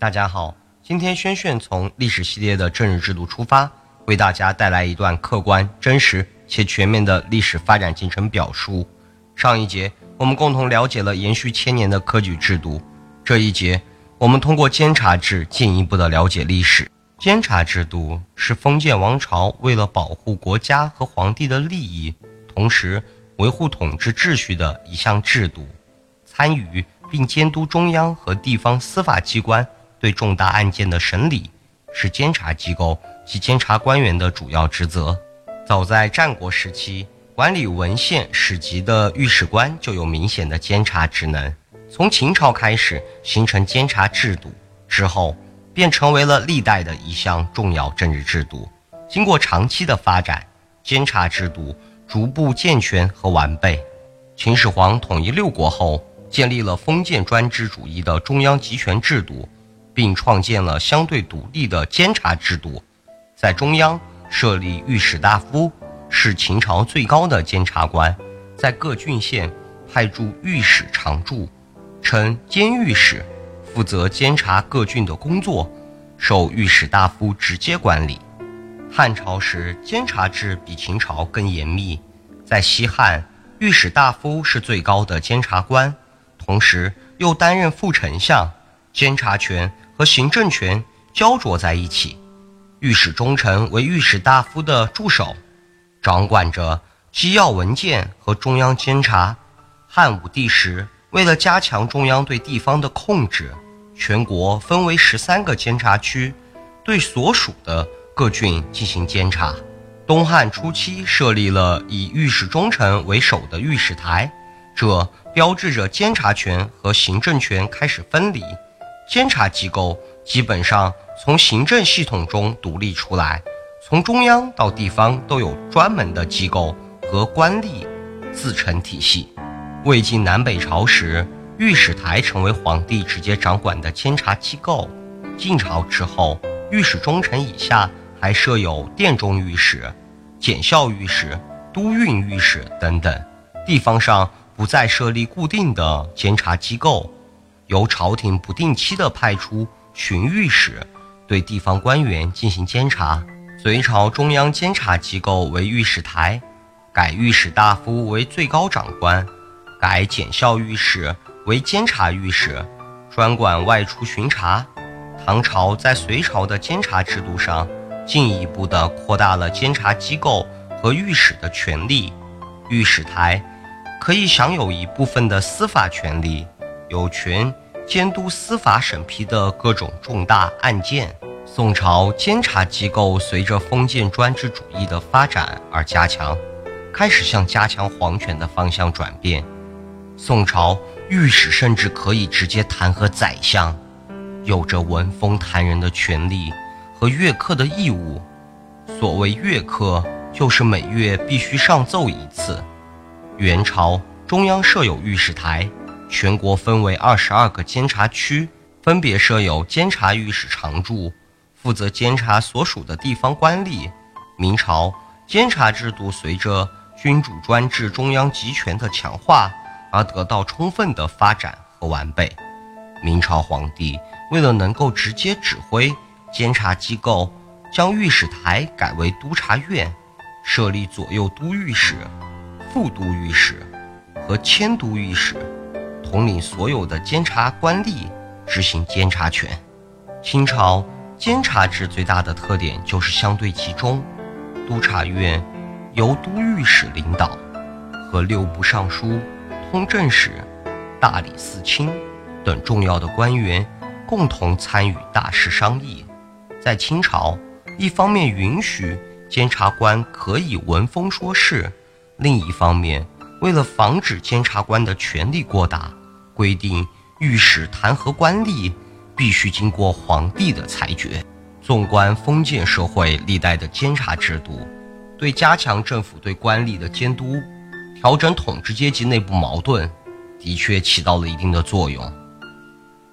大家好，今天轩轩从历史系列的政治制度出发，为大家带来一段客观、真实且全面的历史发展进程表述。上一节我们共同了解了延续千年的科举制度，这一节我们通过监察制进一步的了解历史。监察制度是封建王朝为了保护国家和皇帝的利益，同时维护统治秩序的一项制度，参与并监督中央和地方司法机关。对重大案件的审理是监察机构及监察官员的主要职责。早在战国时期，管理文献史籍的御史官就有明显的监察职能。从秦朝开始形成监察制度之后，便成为了历代的一项重要政治制度。经过长期的发展，监察制度逐步健全和完备。秦始皇统一六国后，建立了封建专制主义的中央集权制度。并创建了相对独立的监察制度，在中央设立御史大夫，是秦朝最高的监察官，在各郡县派驻御史常驻，称监御史，负责监察各郡的工作，受御史大夫直接管理。汉朝时监察制比秦朝更严密，在西汉，御史大夫是最高的监察官，同时又担任副丞相，监察权。和行政权焦灼在一起，御史中丞为御史大夫的助手，掌管着机要文件和中央监察。汉武帝时，为了加强中央对地方的控制，全国分为十三个监察区，对所属的各郡进行监察。东汉初期设立了以御史中丞为首的御史台，这标志着监察权和行政权开始分离。监察机构基本上从行政系统中独立出来，从中央到地方都有专门的机构和官吏自成体系。魏晋南北朝时，御史台成为皇帝直接掌管的监察机构。晋朝之后，御史中丞以下还设有殿中御史、检校御史、都运御史等等。地方上不再设立固定的监察机构。由朝廷不定期地派出巡御史，对地方官员进行监察。隋朝中央监察机构为御史台，改御史大夫为最高长官，改检校御史为监察御史，专管外出巡查。唐朝在隋朝的监察制度上，进一步地扩大了监察机构和御史的权力。御史台可以享有一部分的司法权利。有权监督司法审批的各种重大案件。宋朝监察机构随着封建专制主义的发展而加强，开始向加强皇权的方向转变。宋朝御史甚至可以直接弹劾宰相，有着闻风弹人的权利和阅客的义务。所谓阅客，就是每月必须上奏一次。元朝中央设有御史台。全国分为二十二个监察区，分别设有监察御史常驻，负责监察所属的地方官吏。明朝监察制度随着君主专制、中央集权的强化而得到充分的发展和完备。明朝皇帝为了能够直接指挥监察机构，将御史台改为督察院，设立左右都御史、副都御史和迁都御史。统领所有的监察官吏，执行监察权。清朝监察制最大的特点就是相对集中，督察院由都御史领导，和六部尚书、通政使、大理寺卿等重要的官员共同参与大事商议。在清朝，一方面允许监察官可以闻风说事，另一方面为了防止监察官的权力过大。规定御史弹劾官吏必须经过皇帝的裁决。纵观封建社会历代的监察制度，对加强政府对官吏的监督、调整统治阶级内部矛盾，的确起到了一定的作用。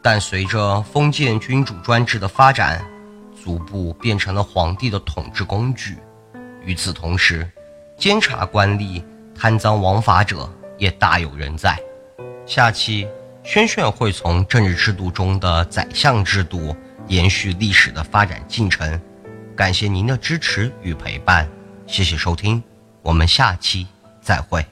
但随着封建君主专制的发展，逐步变成了皇帝的统治工具。与此同时，监察官吏贪赃枉法者也大有人在。下期。轩轩会从政治制度中的宰相制度延续历史的发展进程。感谢您的支持与陪伴，谢谢收听，我们下期再会。